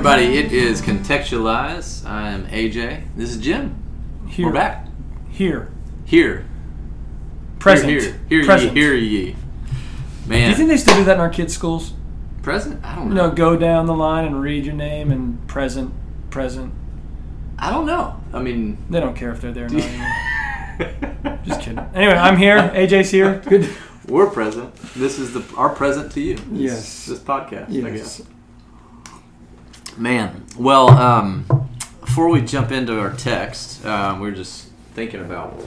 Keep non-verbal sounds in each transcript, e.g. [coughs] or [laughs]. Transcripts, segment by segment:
Everybody, it is Contextualize. I'm AJ. This is Jim. Here. We're back. Here. Here. Present. Here, here, here Present. ye, here ye. Man. Do you think they still do that in our kids' schools? present? I don't know. know, go down the line and read your name and present, present. I don't know. I mean, They don't care if they're there or not anymore. [laughs] Just kidding. Anyway, I'm here. AJ's here. Good. we're present. This is the our present to you. This, Yes. This podcast. I Yes. guess. Man. Well, um, before we jump into our text, um, we are just thinking about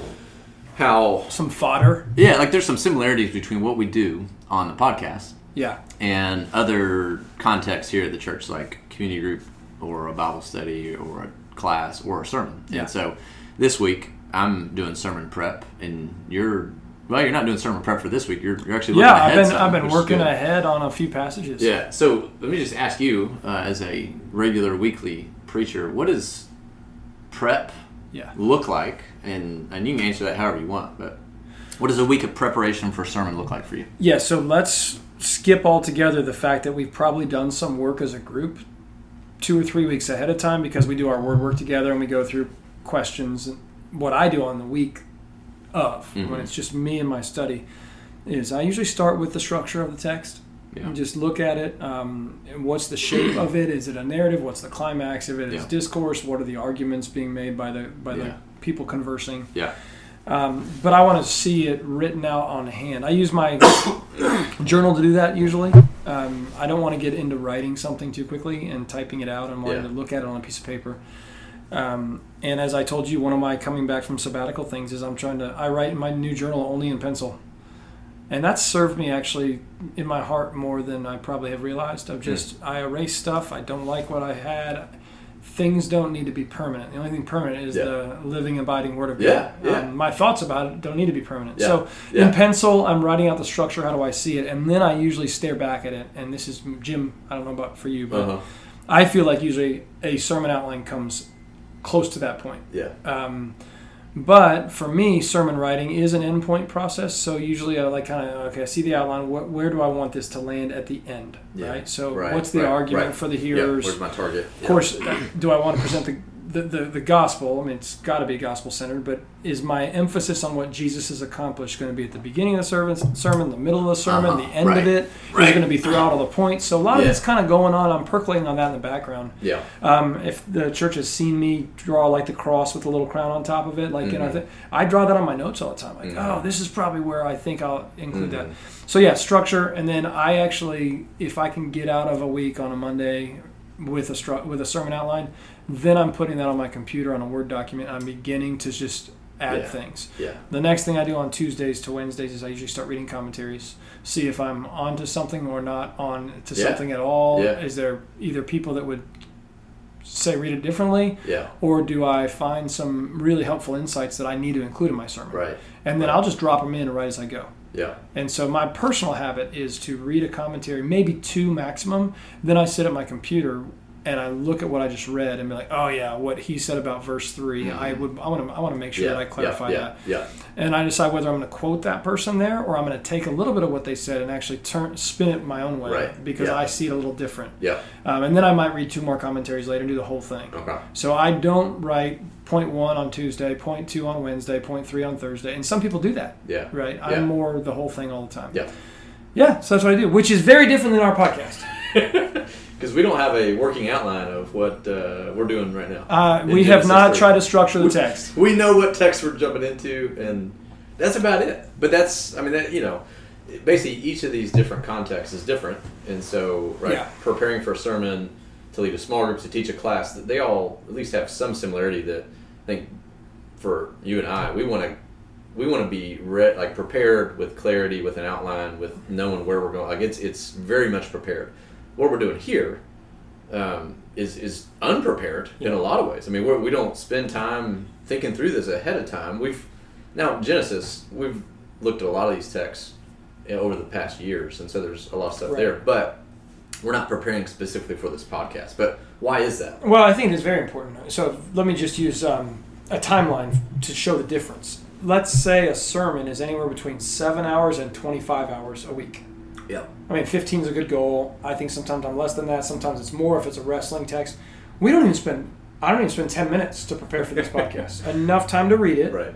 how Some fodder. yeah, like there's some similarities between what we do on the podcast Yeah. and other contexts here at the church, like community group or a Bible study or a class or a sermon. Yeah. And so this week I'm doing sermon prep, and you're well, you're not doing sermon prep for this week. You're, you're actually looking Yeah, ahead I've been I've been working ahead on a few passages. Yeah. So let me just ask you, uh, as a regular weekly preacher, what does prep Yeah. look like? And and you can answer that however you want, but what does a week of preparation for a sermon look like for you? Yeah, so let's skip altogether the fact that we've probably done some work as a group two or three weeks ahead of time because we do our word work together and we go through questions. And what I do on the week of, Mhm. when it's just me and my study, is I usually start with the structure of the text. Yeah. And just look at it. Um, and what's the shape of it? Is it a narrative? What's the climax of it? Is Yeah. discourse? What are the arguments being made by the by Yeah. the people conversing? Yeah. Um, but I want to see it written out on hand. I use my [coughs] journal to do that usually. Um, I don't want to get into writing something too quickly and typing it out. I'm wanting to look at it on a piece of paper. Um, and as I told you, one of my coming back from sabbatical things is I'm trying to I write in my new journal only in pencil, and that's served me actually in my heart more than I probably have realized. Hmm. Of just I erase stuff. I don't like what I had. Things don't need to be permanent. The only thing permanent is Yeah. the living, abiding Word of Yeah, God. yeah. Um, my thoughts about it don't need to be permanent. Yeah, So in pencil, I'm writing out the structure. How do I see it? And then I usually stare back at it. And this is Jim. I don't know about for you, but Uh-huh. I feel like usually a sermon outline comes close to that point. Yeah. Um, but for me, sermon writing is an endpoint process. So usually I like kind of okay, I see the outline. What, where do I want this to land at the end? Yeah. Right. So Right, what's the right, argument right. for the hearers? Yeah, hearers? where's my target? Of course, do I want to present the the, the, the gospel? I mean, it's got to be gospel centered, but is my emphasis on what Jesus has accomplished going to be at the beginning of the sermon, sermon the middle of the sermon, Uh-huh, the end right, of it? Is right. it going to be throughout all the points? So a lot of Yeah. it's kind of going on. I'm percolating on that in the background. Yeah. Um, if the church has seen me draw like the cross with a little crown on top of it, like you know, Mhm. th- I draw that on my notes all the time. Like, Mhm. oh, this is probably where I think I'll include that. Mhm. So yeah, structure, and then I actually, if I can get out of a week on a Monday with a stru- with a sermon outline, then I'm putting that on my computer on a Word document. I'm beginning to just add Yeah. things. Yeah. The next thing I do on Tuesdays to Wednesdays is I usually start reading commentaries, see if I'm onto something or not on to Yeah. something at all. Yeah. Is there either people that would say read it differently, Yeah. or do I find some really helpful insights that I need to include in my sermon? Right. And then I'll just drop them in right as I go. Yeah. And so my personal habit is to read a commentary, maybe two maximum. Then I sit at my computer and I look at what I just read and be like, oh yeah, what he said about verse 3 Mhm. I would I want to I want to make sure yeah. that I clarify yeah. that. Yeah. And I decide whether I'm going to quote that person there or I'm going to take a little bit of what they said and actually turn spin it my own way Right. because. I see it a little different. Yeah. Um, and then I might read two more commentaries later and do the whole thing. Okay. So I don't write point one on Tuesday, point two on Wednesday, point three on Thursday, and some people do that. Yeah. Right? I'm more the whole thing all the time. Yeah. Yeah, so that's what I do, which is very different than our podcast. [laughs] Because we don't have a working outline of what uh, we're doing right now. Uh, we have not three. tried to structure the text. We know what text we're jumping into, and that's about it. But that's, I mean, that you know, basically each of these different contexts is different, and so right, Yeah. preparing for a sermon, to lead a small group, to teach a class, they all at least have some similarity. That I think for you and I, we want to. We want to be re- like prepared with clarity, with an outline, with knowing where we're going. Like it's it's very much prepared. What we're doing here um, is is unprepared in a lot of ways. I mean, we're, we don't spend time thinking through this ahead of time. We've now Genesis. We've looked at a lot of these texts you know, over the past years, and so there's a lot of stuff Right. there. But we're not preparing specifically for this podcast. But why is that? Well, I think it is very important. So let me just use um, a timeline to show the difference. Let's say a sermon is anywhere between seven hours and 25 hours a week. Yeah. I mean, 15 is a good goal. I think sometimes I'm less than that. Sometimes it's more if it's a wrestling text. We don't even spend. I don't even spend 10 minutes to prepare for this [laughs] podcast. Enough time to read it. Right.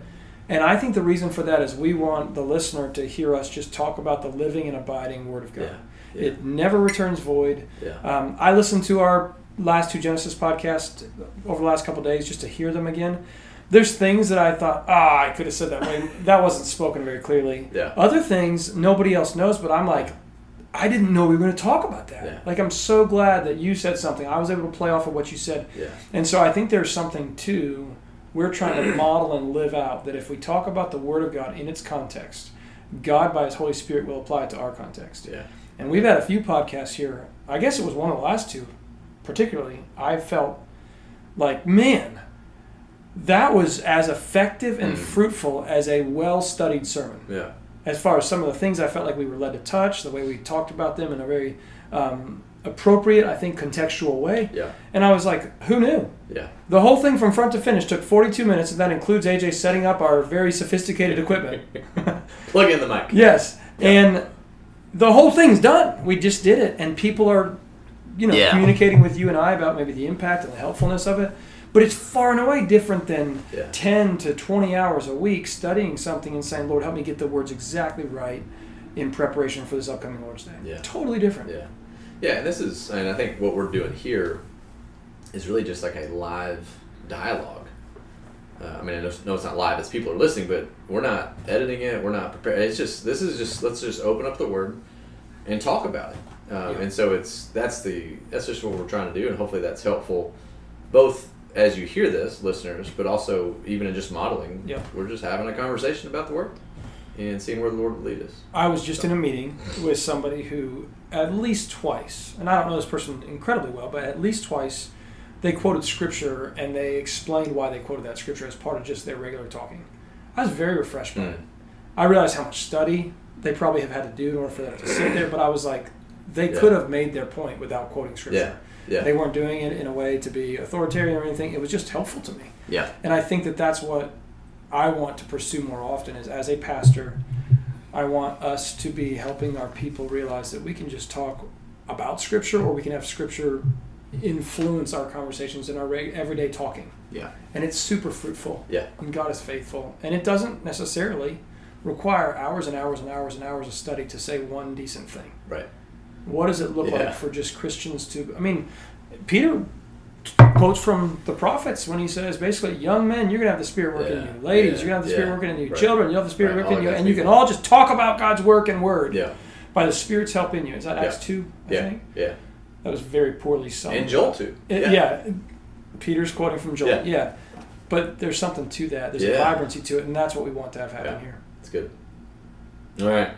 And I think the reason for that is we want the listener to hear us just talk about the living and abiding Word of God. Yeah. It never returns void. Yeah. Um, I listened to our last two Genesis podcasts over the last couple days just to hear them again. There's things that I thought, ah, I could have said that way. that wasn't spoken very clearly. Yeah. Other things nobody else knows, but I'm like, I didn't know we were going to talk about that. Yeah. Like, I'm so glad that you said something. I was able to play off of what you said. Yeah. And so I think there's something too we're trying to [clears throat] model and live out that if we talk about the Word of God in its context, God by His Holy Spirit will apply it to our context. Yeah. And we've had a few podcasts here. I guess it was one of the last two, particularly. I felt like, man, that was as effective and Mm. fruitful as a well studied sermon. Yeah. As far as some of the things I felt like we were led to touch, the way we talked about them in a very um, appropriate, I think, contextual way. Yeah. And I was like, who knew? Yeah. The whole thing from front to finish took 42 minutes, and that includes AJ setting up our very sophisticated equipment. [laughs] Plug in the mic. yes. Yeah. And the whole thing's done. We just did it, and people are, you know, Yeah. communicating with you and I about maybe the impact and the helpfulness of it. But it's far and away different than Yeah. 10 to 20 hours a week studying something and saying, Lord, help me get the words exactly right in preparation for this upcoming Lord's Day. Yeah. Totally different. Yeah. Yeah, and this is, and I think what we're doing here is really just like a live dialogue. Uh, I mean, I know, know it's not live as people are listening, but we're not editing it. We're not prepared. It's just this is just let's just open up the word and talk about it. Um, Yeah. And so it's that's the that's just what we're trying to do, and hopefully that's helpful, both as you hear this, listeners, but also even in just modeling. Yeah. We're just having a conversation about the word and seeing where the Lord will lead us. I was just in a meeting with somebody who, at least twice, and I don't know this person incredibly well, but at least twice, they quoted scripture and they explained why they quoted that scripture as part of just their regular talking. I was very refreshed by it. Mm. I realized how much study they probably have had to do in order for that to sit there, but I was like, they Yeah. could have made their point without quoting scripture. Yeah. They weren't doing it in a way to be authoritarian or anything. It was just helpful to me. Yeah. And I think that that's what I want to pursue more often is as a pastor, I want us to be helping our people realize that we can just talk about scripture or we can have scripture influence our conversations in our everyday talking. Yeah. And it's super fruitful. Yeah. And God is faithful. And it doesn't necessarily require hours and hours and hours and hours of study to say one decent thing. Right. What does it look Yeah. like for just Christians to? I mean, Peter quotes from the prophets when he says basically, "Young men, you're gonna have the Spirit working Yeah. in you. Ladies, Yeah. you're gonna have the Spirit working in you. Right. Children, you'll have the Spirit Right. working in you, and you can all just talk about God's work and word Yeah. by the Spirit's help in you." Is that. Acts two? I Yeah. think Yeah. that was very poorly sung. And Joel too. Uh, it- yeah. Peter's quoting from Joel. Yeah. But there's something to that. There's a vibrancy to it, and that's what we want to have happen here. It's good. All right.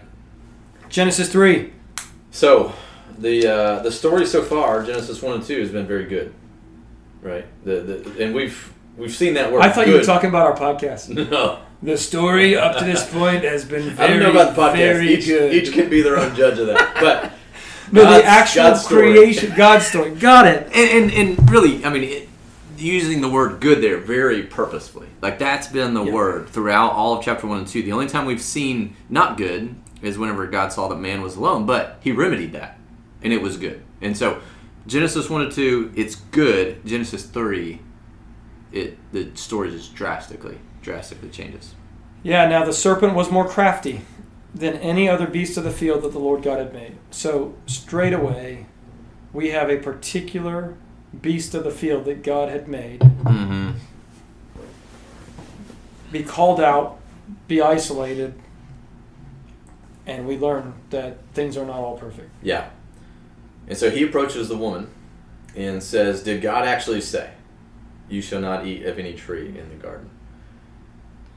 Genesis three. So the uh, the story so far, Genesis one and two, has been very good. Right. The, the and we've we've seen that word. I thought good. you were talking about our podcast. [laughs] No, The story up to this point has been very, I don't know about the podcast. very Each, good. each can be their own judge of that. But [laughs] no, God's- the actual God's story. creation, God's story. Got it. and, and, and really, I mean, it, using the word good there very purposefully. Like that's been the Yeah. word throughout all of chapter one and two. The only time we've seen not good is whenever God saw that man was alone, but He remedied that, and it was good. And so, Genesis one to two, it's good. Genesis three, it the story just drastically, drastically changes. Yeah. Now the serpent was more crafty than any other beast of the field that the Lord God had made. So straight away, we have a particular beast of the field that God had made Mm-hmm. be called out, be isolated, and we learn that things are not all perfect. yeah. And so he approaches the woman and says, "Did God actually say, you shall not eat of any tree in the garden?"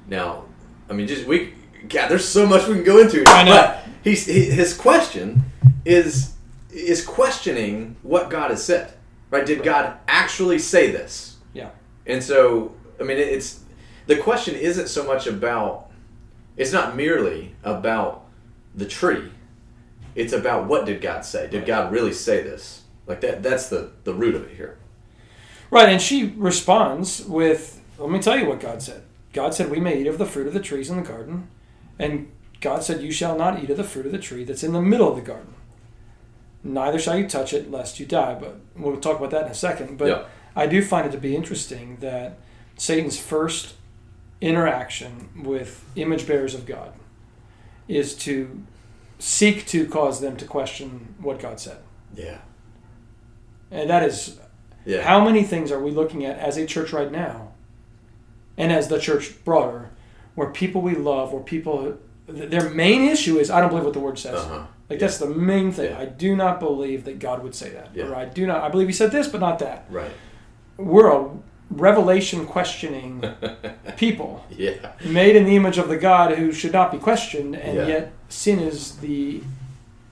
Now, I mean, just we, God, there's so much we can go into. I know. But he's he, his question is is questioning what God has said. Right? Did God actually say this? Yeah. And so, I mean, it's the question isn't so much about. It's not merely about the tree. It's about what did God say? Did God really say this? Like that. That's the the root of it here. Right, and she responds with, "Let me tell you what God said. God said we may eat of the fruit of the trees in the garden." And God said, You shall not eat of the fruit of the tree that's in the middle of the garden. Neither shall you touch it, lest you die. But we'll talk about that in a second. But Yeah. I do find it to be interesting that Satan's first interaction with image bearers of God is to seek to cause them to question what God said. Yeah. And that is Yeah. how many things are we looking at as a church right now, and as the church broader, where people we love, where people, their main issue is, I don't believe what the word says. Uh-huh. Like that's the main thing. Yeah. I do not believe that God would say that, Yeah. or I do not. I believe He said this, but not that. Right. We're a revelation questioning [laughs] people, Yeah. made in the image of the God who should not be questioned, and Yeah. yet sin is the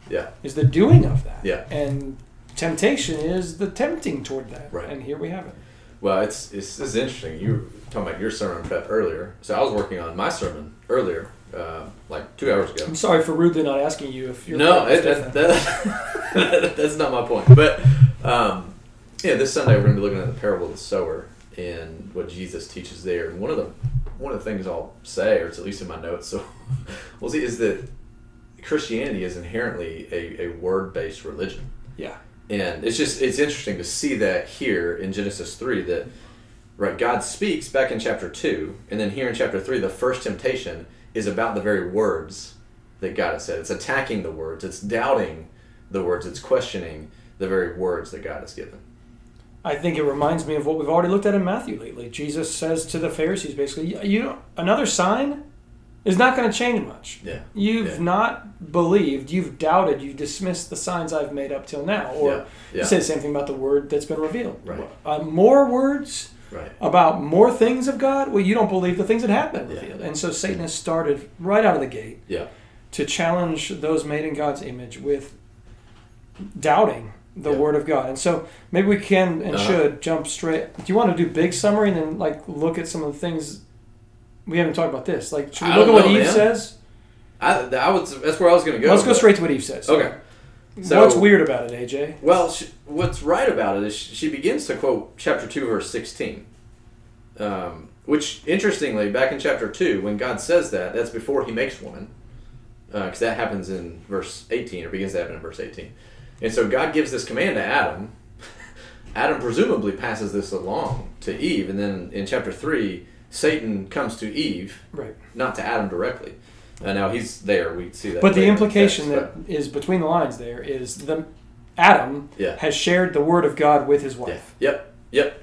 Yeah. is the doing of that. Yeah. And temptation is the tempting toward that. Right. And here we have it. Well, it's, it's this is interesting. You were talking about your sermon prep earlier. So I was working on my sermon earlier, uh, like two hours ago. I'm sorry for rudely not asking you if you're No, it, that, that, [laughs] that's not my point. But um, yeah, this Sunday we're going to be looking at the parable of the sower and what Jesus teaches there. And one of the one of the things I'll say, or it's at least in my notes, so [laughs] we'll see, is that Christianity is inherently a, a word based religion. yeah. And it's just it's interesting to see that here in Genesis three that right God speaks back in chapter two, and then here in chapter three, the first temptation is about the very words that God has said. It's attacking the words, it's doubting the words, it's questioning the very words that God has given. I think it reminds me of what we've already looked at in Matthew lately. Jesus says to the Pharisees basically, "You- you another sign is not going to change much. Yeah. You've Yeah. not believed, you've doubted, you've dismissed the signs I've made up till now. Or Yeah. Yeah. you say the same thing about the word that's been revealed. Right. Uh, more words Right. about more things of God. Well, you don't believe the things that have been revealed. And so Satan has started right out of the gate Yeah. to challenge those made in God's image with doubting the Yeah. Word of God. And so maybe we can and Uh-huh. should jump straight. Do you want to do big summary and then like look at some of the things we haven't talked about this? Like, should we look at what Eve says? I, I was that's where I was going to go. Let's go straight to what Eve says. Okay. So- What's weird about it, AJ? Well, she, what's right about it is she, she begins to quote chapter 2, verse 16. Um, which, interestingly, back in chapter 2, when God says that, that's before he makes woman. Because that happens in verse 18, or begins to happen in verse 18. And so God gives this command to Adam. [laughs] Adam presumably passes this along to Eve. And then in chapter 3, Satan comes to Eve, Right. not to Adam directly. Uh, now he's there. We see that. But the later in the implication text, that is between the lines there is the Adam Yeah. has shared the Word of God with his Yeah. wife. Yep. Yep.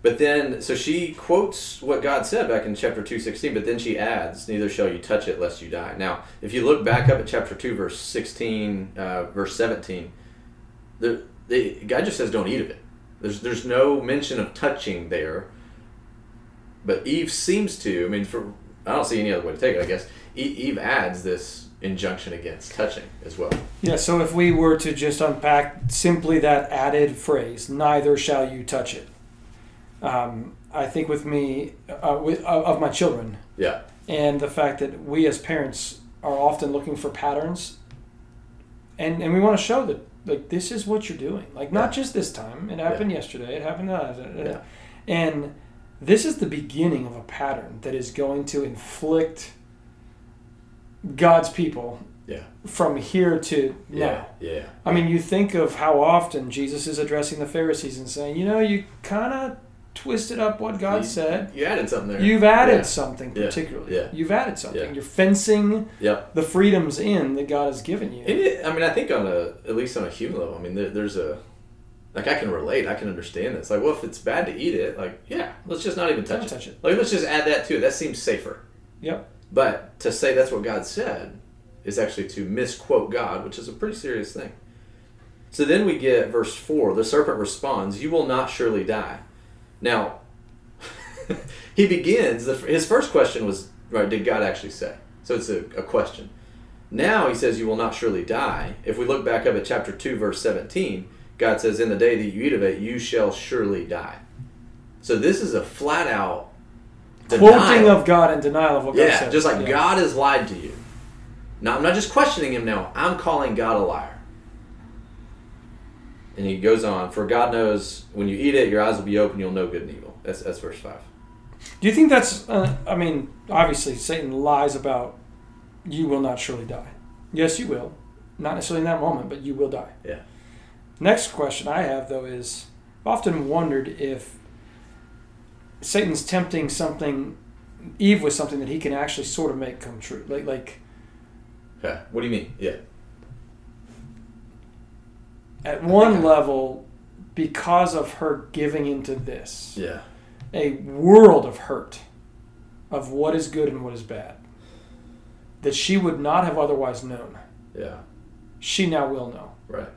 But then, so she quotes what God said back in chapter two sixteen. But then she adds, "Neither shall you touch it, lest you die." Now, if you look back up at chapter two, verse sixteen, uh, verse seventeen, the, the God just says, "Don't eat of it." There's there's no mention of touching there. But Eve seems to. I mean, for I don't see any other way to take it. I guess Eve adds this injunction against touching as well. Yeah, so if we were to just unpack simply that added phrase, neither shall you touch it. Um, I think with me, uh, with, uh, of my children, Yeah. and the fact that we as parents are often looking for patterns, and, and we want to show that, like, this is what you're doing. Like, not just this time, it happened yesterday, it happened that. Yeah. And this is the beginning of a pattern that is going to inflict God's people Yeah. from here to Yeah. now. Yeah. I mean, you think of how often Jesus is addressing the Pharisees and saying, you know, you kind of twisted up what God You- said. You added something there. You've added Yeah. something particularly. Yeah. You've added something. Yeah. You're fencing Yep. the freedoms in that God has given you. It, I mean, I think on a at least on a human level, I mean, there, there's a like I can relate. I can understand this. Like, well, if it's bad to eat it, like, yeah, let's just not even touch it. touch it. Like, let's just add that to it. That seems safer. Yep. But to say that's what God said is actually to misquote God, which is a pretty serious thing. So then we get verse 4. The serpent responds, You will not surely die. Now, [laughs] he begins, the, his first question was, right, did God actually say? So it's a, a question. Now he says, You will not surely die. If we look back up at chapter 2, verse 17, God says, In the day that you eat of it, you shall surely die. So this is a flat out Quoting of God and denial of what God Yeah, said. just like Yeah. God has lied to you. Now I'm not just questioning him now. I'm calling God a liar. And he goes on, for God knows when you eat it, your eyes will be open, you'll know good and evil. That's that's verse five. Do you think that's, uh, I mean, obviously Satan lies about you will not surely die. Yes, you will. Not necessarily in that moment, but you will die. Yeah. Next question I have, though, is I've often wondered if Satan's tempting something, Eve with something that he can actually sort of make come true. Like, like Okay. What do you mean? Yeah. At one level, because of her giving into this, Yeah. a world of hurt of what is good and what is bad that she would not have otherwise known. Yeah. She now will know. Right.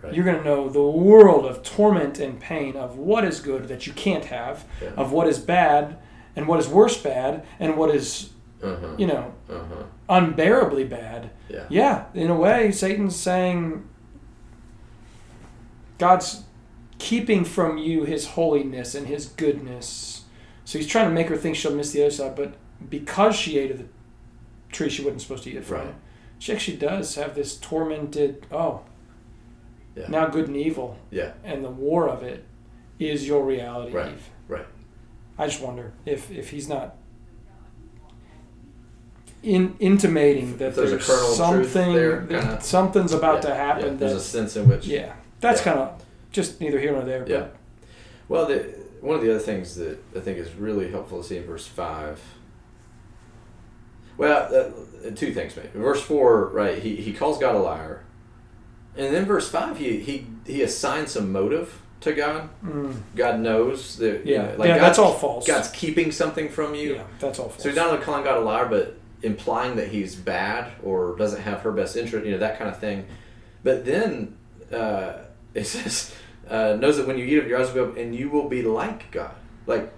Right. You're going to know the world of torment and pain of what is good that you can't have, Yeah. of what is bad and what is worse bad, and what is, Uh-huh. you know, Uh-huh. unbearably bad. Yeah. Yeah, in a way, Satan's saying God's keeping from you his holiness and his goodness. So he's trying to make her think she'll miss the other side, but because she ate of the tree she wasn't supposed to eat it from, Right. she actually does have this tormented, oh, Yeah. now good and evil. Yeah. And the war of it is your reality, Right. Eve. Right. I just wonder if, if he's not in, intimating that If there's a there's, kernel of truth something there, that something's about Yeah, to yeah. happen There's a sense in which yeah that's Yeah. kind of just neither here nor there Yeah. Well, the, one of the other things that I think is really helpful to see in verse five. Well, uh, two things, maybe. Verse four, right? He, he calls God a liar, and then verse five, he he he assigns some motive to God. mm, God knows that. you yeah know, like yeah God's, that's all false God's keeping something from you. yeah that's all false So he's not only calling God a liar, but implying that he's bad or doesn't have her best interest, you know, that kind of thing. But then uh, it says, uh, knows that when you eat of your eyes will be open and you will be like God. Like,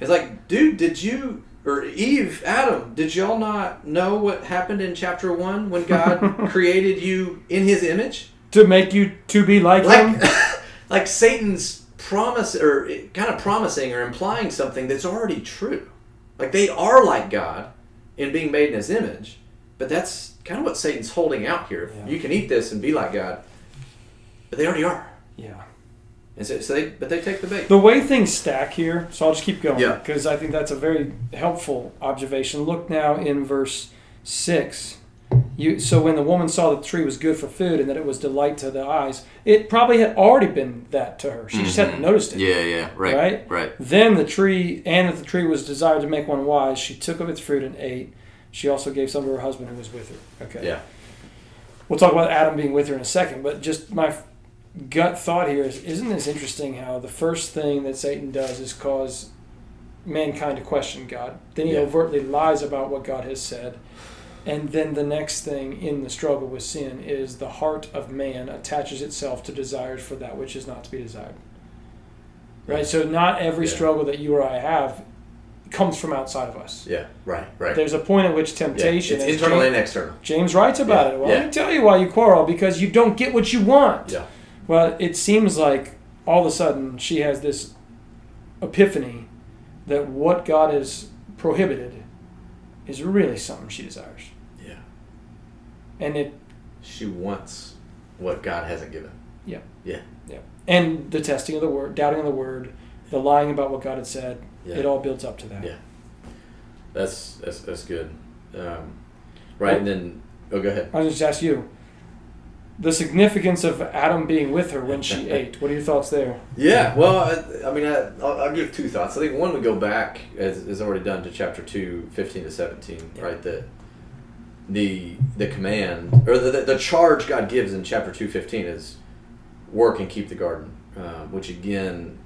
it's like, dude, did you, or Eve, Adam, did y'all not know what happened in chapter one when God [laughs] created you in his image? to make you to be like, him Like, [laughs] like Satan's promise, or kind of promising or implying something that's already true. Like they are like God in being made in His image, but that's kind of what Satan's holding out here. Yeah. You can eat this and be like God, but they already are. yeah And so, so they, but they take the bait. the way things stack here so i'll just keep going Yeah. because i think that's a very helpful observation look now in verse 6 you, so when the woman saw that the tree was good for food and that it was delight to the eyes it probably had already been that to her she just hadn't noticed it Mm-hmm. Yeah, yeah, right, Right? right. Then the tree, and that the tree was desired to make one wise, she took of its fruit and ate. She also gave some to her husband who was with her. Okay. Yeah. We'll talk about Adam being with her in a second, but just my gut thought here is isn't this interesting how the first thing that Satan does is cause mankind to question God? Then he Yeah. overtly lies about what God has said. And then the next thing in the struggle with sin is the heart of man attaches itself to desires for that which is not to be desired. Right? So not every Yeah. struggle that you or I have comes from outside of us. Yeah. Right. Right. There's a point at which temptation Yeah. It's internal James, and external. James writes about Yeah. it. Well, Yeah. let me tell you why you quarrel because you don't get what you want. Yeah. Well, it seems like all of a sudden she has this epiphany that what God has prohibited is really something she desires. Yeah. And it She wants what God hasn't given. Yeah. Yeah. Yeah. And the testing of the word, doubting of the word, the lying about what God had said, Yeah. it all builds up to that. Yeah. That's that's that's good. Um, right. And then, oh, go ahead. I was just ask you the significance of Adam being with her when she [laughs] ate. What are your thoughts there? Yeah, well, I, I mean, I, I'll, I'll give two thoughts. I think one we go back, as is already done, to chapter 2, 15 to 17, Yeah. right? That the the command, or the, the, the charge God gives in chapter 2, 15 is work and keep the garden, um, which again,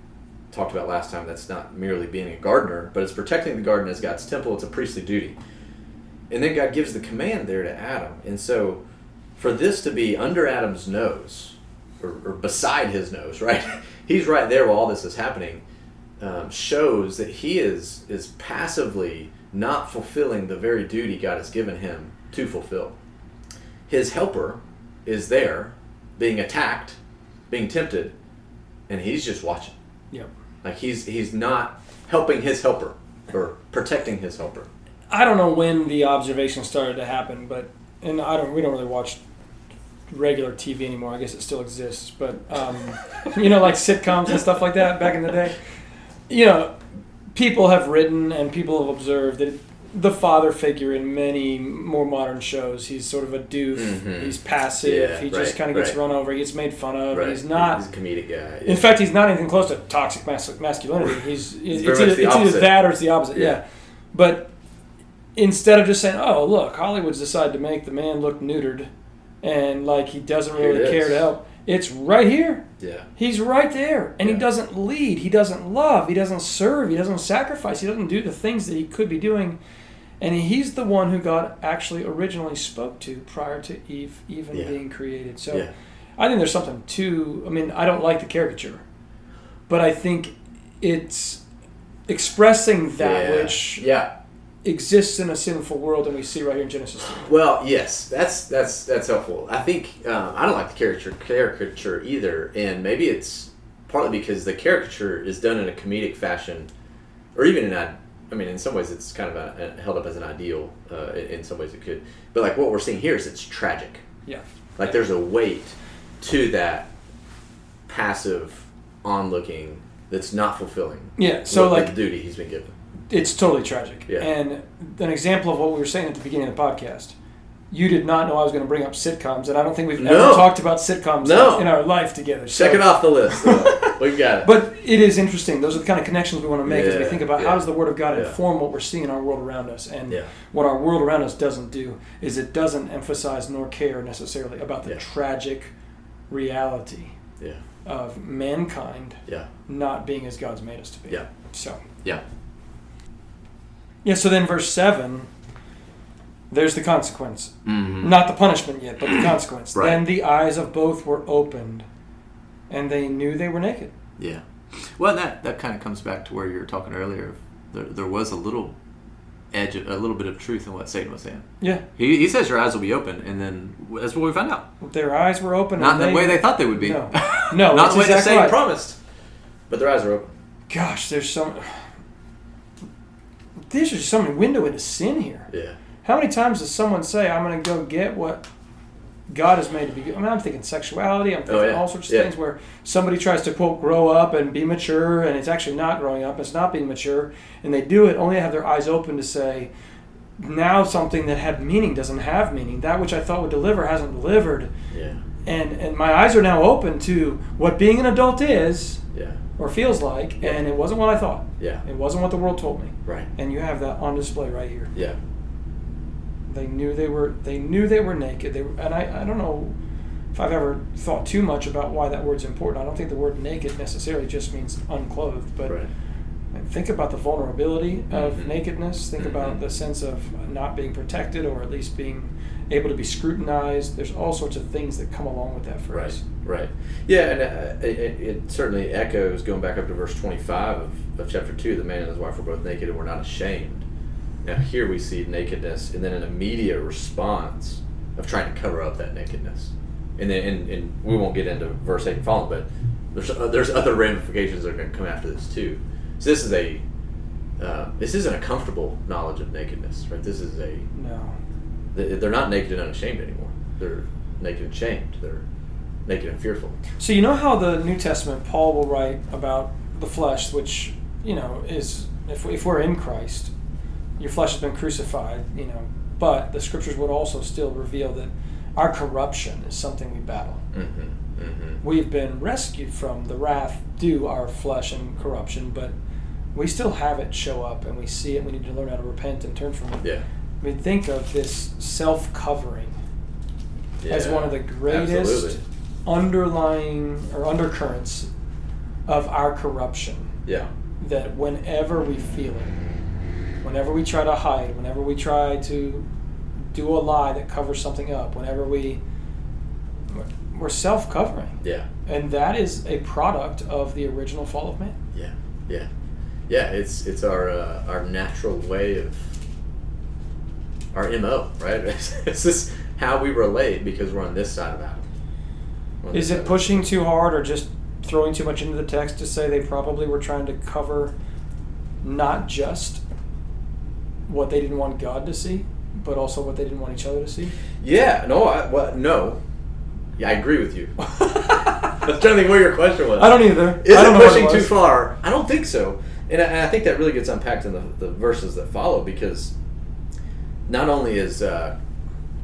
talked about last time, that's not merely being a gardener, but it's protecting the garden as God's temple. It's a priestly duty. And then God gives the command there to Adam. And so, for this to be under Adam's nose, or, or beside his nose, [laughs] right? He's right there while all this is happening. Um, shows that he is is passively not fulfilling the very duty God has given him to fulfill. His helper is there, being attacked, being tempted, and he's just watching. Yep. Like he's he's not helping his helper or protecting his helper. I don't know when the observation started to happen, but and I don't. We don't really watch regular TV anymore. I guess it still exists, but um, [laughs] you know, like sitcoms and stuff like that back in the day. You know, people have written and people have observed that the father figure in many more modern shows. He's sort of a doof. Mhm. He's passive. Yeah, he just right, kind of gets right. run over. He gets made fun of. Right. He's not. He's a comedic guy. In fact, he's not anything close to toxic mas- masculinity. He's, it's, it's, either, it's either that or it's the opposite. Yeah. Yeah. But instead of just saying, "Oh, look, Hollywood's decided to make the man look neutered," and like he doesn't really care to help, it's right here. yeah. He's right there, and he doesn't lead. He doesn't love. He doesn't serve. He doesn't sacrifice. He doesn't do the things that he could be doing. And he's the one who God actually originally spoke to prior to Eve even Yeah. being created. So Yeah. I think there's something to. I mean, I don't like the caricature, but I think it's expressing that yeah. which Yeah. Exists in a sinful world, and we see right here in Genesis. 3. Well, yes, that's that's that's helpful. I think um, I don't like the caricature caricature either, and maybe it's partly because the caricature is done in a comedic fashion, or even in I mean, in some ways, it's kind of a, held up as an ideal. Uh, in in some ways, it could, but like what we're seeing here is it's tragic. Yeah. Like there's a weight to that passive onlooking that's not fulfilling. Yeah. So like the duty he's been given. It's totally tragic. Yeah. And an example of what we were saying at the beginning of the podcast. You did not know I was going to bring up sitcoms, and I don't think we've No. ever talked about sitcoms No. in our life together. So- Check it off the list. [laughs] we got it. But it is interesting. Those are the kind of connections we want to make as we think about yeah. how does the Word of God Yeah. inform what we're seeing in our world around us. And Yeah. what our world around us doesn't do is it doesn't emphasize nor care necessarily about the Yeah. tragic reality yeah. of mankind Yeah. not being as God's made us to be. Yeah. So. Yeah. Yeah, so then verse 7, there's the consequence. Mm-hmm. Not the punishment yet, but the [clears throat] consequence. Right. Then the eyes of both were opened, and they knew they were naked. Yeah. Well, that that kind of comes back to where you were talking earlier. There, there was a little edge, a little bit of truth in what Satan was saying. Yeah, He, he says your eyes will be open, and then that's what we found out. their eyes were open. Not the way they thought they would be. No. [laughs] No, Not the way exactly they right. promised. But their eyes are open. Gosh, there's so. There's just so many window into sin here. Yeah. How many times does someone say, "I'm going to go get what God has made to be"? good"? I mean, I'm thinking sexuality. I'm thinking Oh, yeah. all sorts of Yeah. things where somebody tries to quote grow up and be mature, and it's actually not growing up. It's not being mature, and they do it only to have their eyes open to say, "Now something that had meaning doesn't have meaning. That which I thought would deliver hasn't delivered." Yeah. And and my eyes are now open to what being an adult is Yeah. Or feels like, and it wasn't what I thought. Yeah. It wasn't what the world told me. Right. And you have that on display right here. Yeah. They knew they were they knew they were naked. They were, and I, I don't know if I've ever thought too much about why that word's important. I don't think the word naked necessarily just means unclothed, but right. think about the vulnerability of Mhm. nakedness. Think about Mhm. the sense of not being protected or at least being able to be scrutinized. There's all sorts of things that come along with that for Right. us. Right. Yeah, and uh, it, it, it certainly echoes going back up to verse 25 of, of chapter 2 the man and his wife were both naked and were not ashamed. Now, here we see nakedness and then an immediate response of trying to cover up that nakedness. And then and, and we won't get into verse 8 and following, but there's, uh, there's other ramifications that are going to come after this too. So, this is a. Uh, this isn't a comfortable knowledge of nakedness, right? This is a No. They- they're not naked and unashamed anymore. They're naked and shamed. They're naked and fearful. So you know how the New Testament, Paul will write about the flesh, which you know is if, if we're in Christ, your flesh has been crucified. You know, but the scriptures would also still reveal that our corruption is something we battle. Mm-hmm. Mm-hmm. We've been rescued from the wrath due our flesh and corruption, but we still have it show up, and we see it. We need to learn how to repent and turn from it. Yeah. We think of this self-covering as one of the greatest Absolutely. underlying or undercurrents of our corruption Yeah. that whenever we feel it whenever we try to hide whenever we try to do a lie that covers something up whenever we we're self-covering Yeah. and that is a product of the original fall of man Yeah. Yeah. Yeah. It's it's our uh, our natural way of our mo, right? [laughs] this is how we relate because we're on this side of Adam. Is it pushing too hard or just throwing too much into the text to say they probably were trying to cover not just what they didn't want God to see, but also what they didn't want each other to see? Yeah. No. I, well, no. Yeah, I agree with you. [laughs] I was trying to think where your question was. I don't either. Is I don't it pushing it too far? I don't think so, and I, and I think that really gets unpacked in the, the verses that follow because not only is uh,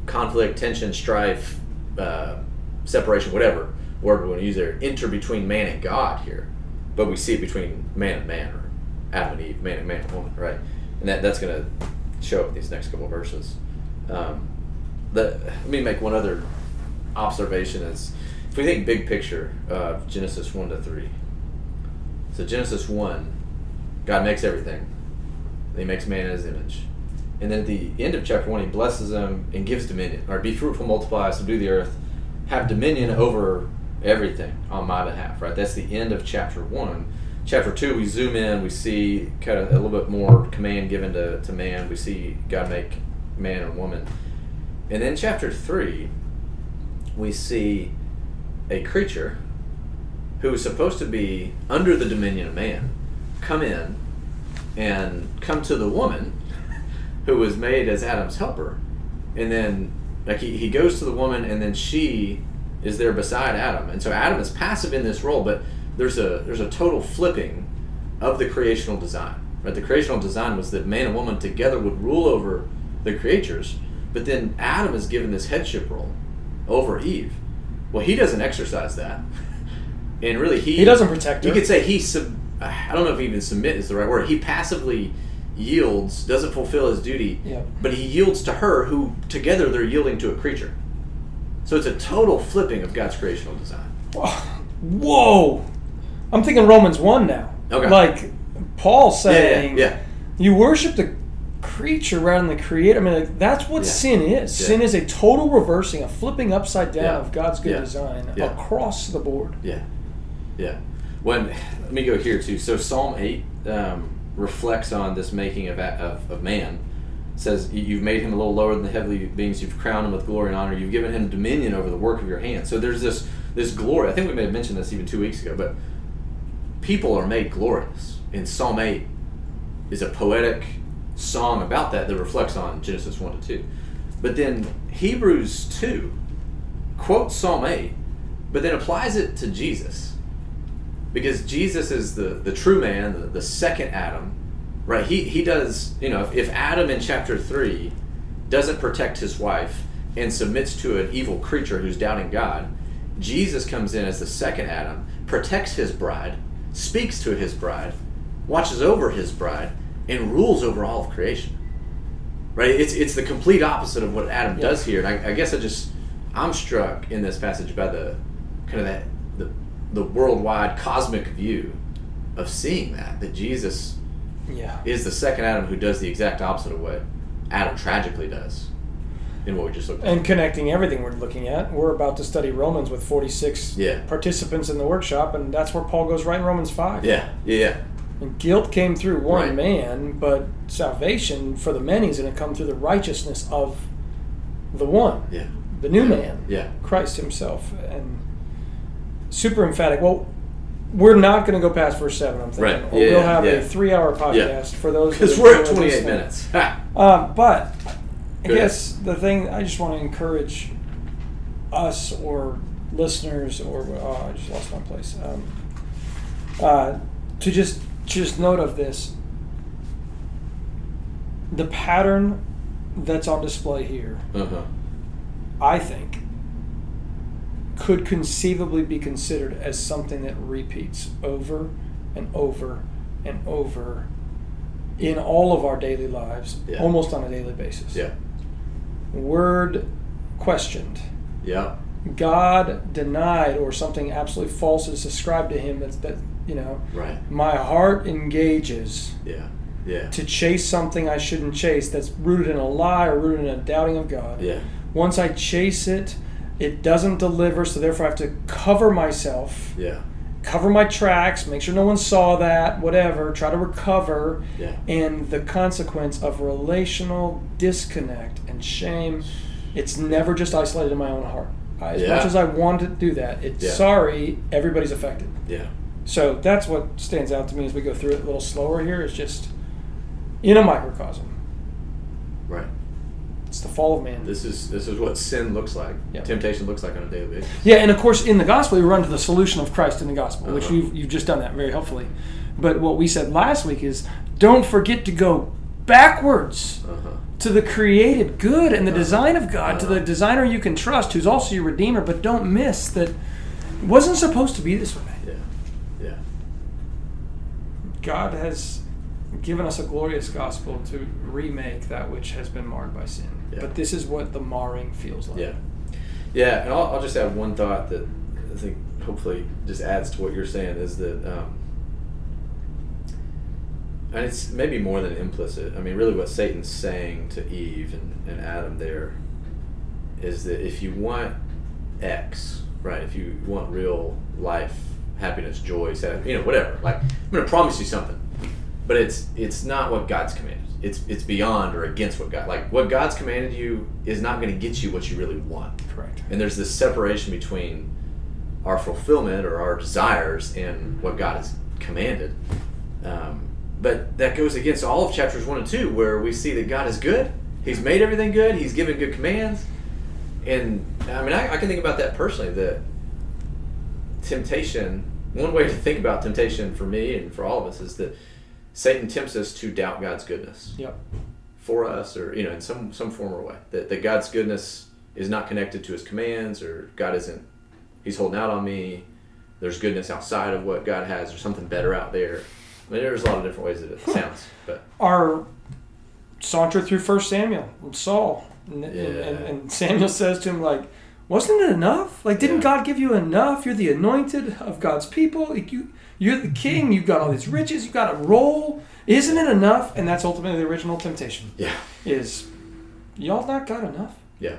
conflict, tension, strife, uh, separation, whatever word we want to use there, enter between man and God here, but we see it between man and man, or Adam and Eve, man and man and woman, right? And that, that's going to show up in these next couple verses. Um, the, let me make one other observation is if we think big picture of Genesis 1 to 3. So Genesis 1, God makes everything. He makes man in his image. And then at the end of chapter 1, he blesses them and gives dominion. Or be fruitful, multiply, subdue the earth, have dominion over everything on my behalf, right? That's the end of chapter 1. Chapter 2, we zoom in, we see kind of a little bit more command given to, to man. We see God make man and woman. And then chapter 3, we see a creature who is supposed to be under the dominion of man come in and come to the woman who was made as Adam's helper. And then like he, he goes to the woman and then she is there beside Adam. And so Adam is passive in this role, but there's a there's a total flipping of the creational design. Right? The creational design was that man and woman together would rule over the creatures, but then Adam is given this headship role over Eve. Well, he doesn't exercise that. And really he He doesn't protect her. You could say he sub I don't know if even submit is the right word. He passively yields, doesn't fulfill his duty, Yeah. but he yields to her who together they're yielding to a creature. So it's a total flipping of God's creational design. Whoa! I'm thinking Romans 1 now. Okay. Like Paul Yeah, yeah, saying, yeah. you worship the creature rather than the creator. I mean, like, that's what Yeah. sin is. Yeah. Sin is a total reversing, a flipping upside down Yeah. of God's good Yeah. design Yeah. across the board. Yeah, yeah. When let me go here too. So Psalm eight um, reflects on this making of, of of man. Says "You- you've made him a little lower than the heavenly beings. You've crowned him with glory and honor. You've given him dominion over the work of your hands. So there's this this glory. I think we may have mentioned this even two weeks ago, but people are made glorious. In Psalm eight is a poetic song about that that reflects on Genesis one to two. But then Hebrews two quotes Psalm eight, but then applies it to Jesus because Jesus is the, the true man, the, the second Adam, right? He, he does, you know, if, if Adam in chapter 3 doesn't protect his wife and submits to an evil creature who's doubting God, Jesus comes in as the second Adam, protects his bride, speaks to his bride, watches over his bride, and rules over all of creation. Right? It's, it's the complete opposite of what Adam Yeah. does here. And I, I guess I just, I'm struck in this passage by the kind of that, the, worldwide cosmic view of seeing that, that Jesus Yeah. is the second Adam who does the exact opposite of what Adam tragically does in what we just looked at. And connecting everything we're looking at, we're about to study Romans with 46 Yeah. participants in the workshop, and that's where Paul goes right in Romans 5. Yeah, yeah, yeah. And guilt came through one Right. man, but salvation for the many is going to come through the righteousness of the one, Yeah. the new man, Yeah. Christ Himself. And super emphatic. Well, we're not going to go past verse 7, I'm thinking. Right. Or Yeah, we'll have yeah. a three hour podcast for those Because we're at 28 minutes. Um, [laughs] but I Good. guess the thing I just want to encourage us or listeners or oh, I just lost my place um, uh, to just just note of this the pattern that's on display here uh-huh. I think could conceivably be considered as something that repeats over and over and over in all of our daily lives, Yeah. almost on a daily basis. Yeah. Word questioned, Yeah. God denied, or something absolutely false is ascribed to Him. That's that you know. Right. My heart engages Yeah. Yeah. to chase something I shouldn't chase. That's rooted in a lie or rooted in a doubting of God. Yeah. Once I chase it, it doesn't deliver, so therefore I have to cover myself, Yeah. cover my tracks, make sure no one saw that, whatever, try to recover. Yeah. And the consequence of relational disconnect and shame, it's never just isolated in my own heart. I- As Yeah. much as I want to do that, it's Yeah. sorry, everybody's affected. Yeah. So that's what stands out to me as we go through it a little slower here. Is just in a microcosm. Right. It's the fall of man. This is this is what sin looks like. Yep. Temptation looks like on a daily basis. Yeah, and of course, in the gospel, we run to the solution of Christ in the gospel, which Uh-huh. you've, you've just done that very helpfully. But what we said last week is don't forget to go backwards Uh-huh. to the created good and the design of God, to the designer you can trust, who's also your redeemer. But don't miss that it wasn't supposed to be this way. Yeah. Yeah. God has given us a glorious gospel to remake that which has been marred by sin. Yeah. But this is what the marring feels like. Yeah. Yeah, and I'll, I'll just add one thought that I think hopefully just adds to what you're saying is that, um, and it's maybe more than implicit. I mean, really, what Satan's saying to Eve and, and Adam there is that if you want X, right, if you want real life, happiness, joy, sad, you know, whatever, like, I'm going to promise you something, but it's it's not what God's commanded. It's it's beyond or against what God like. What God's commanded you is not going to get you what you really want. Correct. And there's this separation between our fulfillment or our desires and what God has commanded. Um, but that goes against all of chapters 1 and 2, where we see that God is good. He's made everything good, He's given good commands. And I mean, I, I can think about that personally that temptation, one way to think about temptation for me and for all of us is that Satan tempts us to doubt God's goodness. Yep. for us or you know in some some form or way. That, that god's goodness is not connected to his commands or god isn't he's holding out on me. There's goodness outside of what god has or something better out there. I mean there's a lot of different ways that it sounds but Our saunter through First Samuel, and Saul, and, and, Yeah. and, and Samuel [laughs] says to him like, "Wasn't it enough? Like, didn't Yeah. God give you enough? You're the anointed of God's people. Like, you, you're the king. You've got all these riches. You've got a role. Isn't it enough?" And that's ultimately the original temptation. yeah Is y'all not got enough? yeah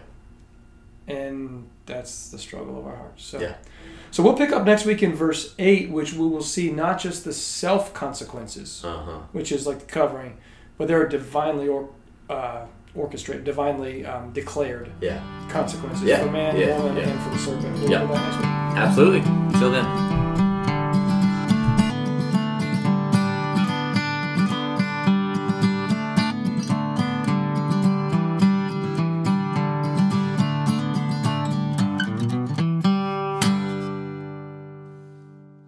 and that's the struggle of our hearts. So, Yeah. so we'll pick up next week in verse eight, which we will see not just the self consequences, uh-huh which is like the covering, but there are divinely or, uh, orchestrated, divinely um, declared yeah consequences Yeah. for man, Yeah. woman, Yeah. and for the serpent. We'll Yeah. that next week. Absolutely. Until then.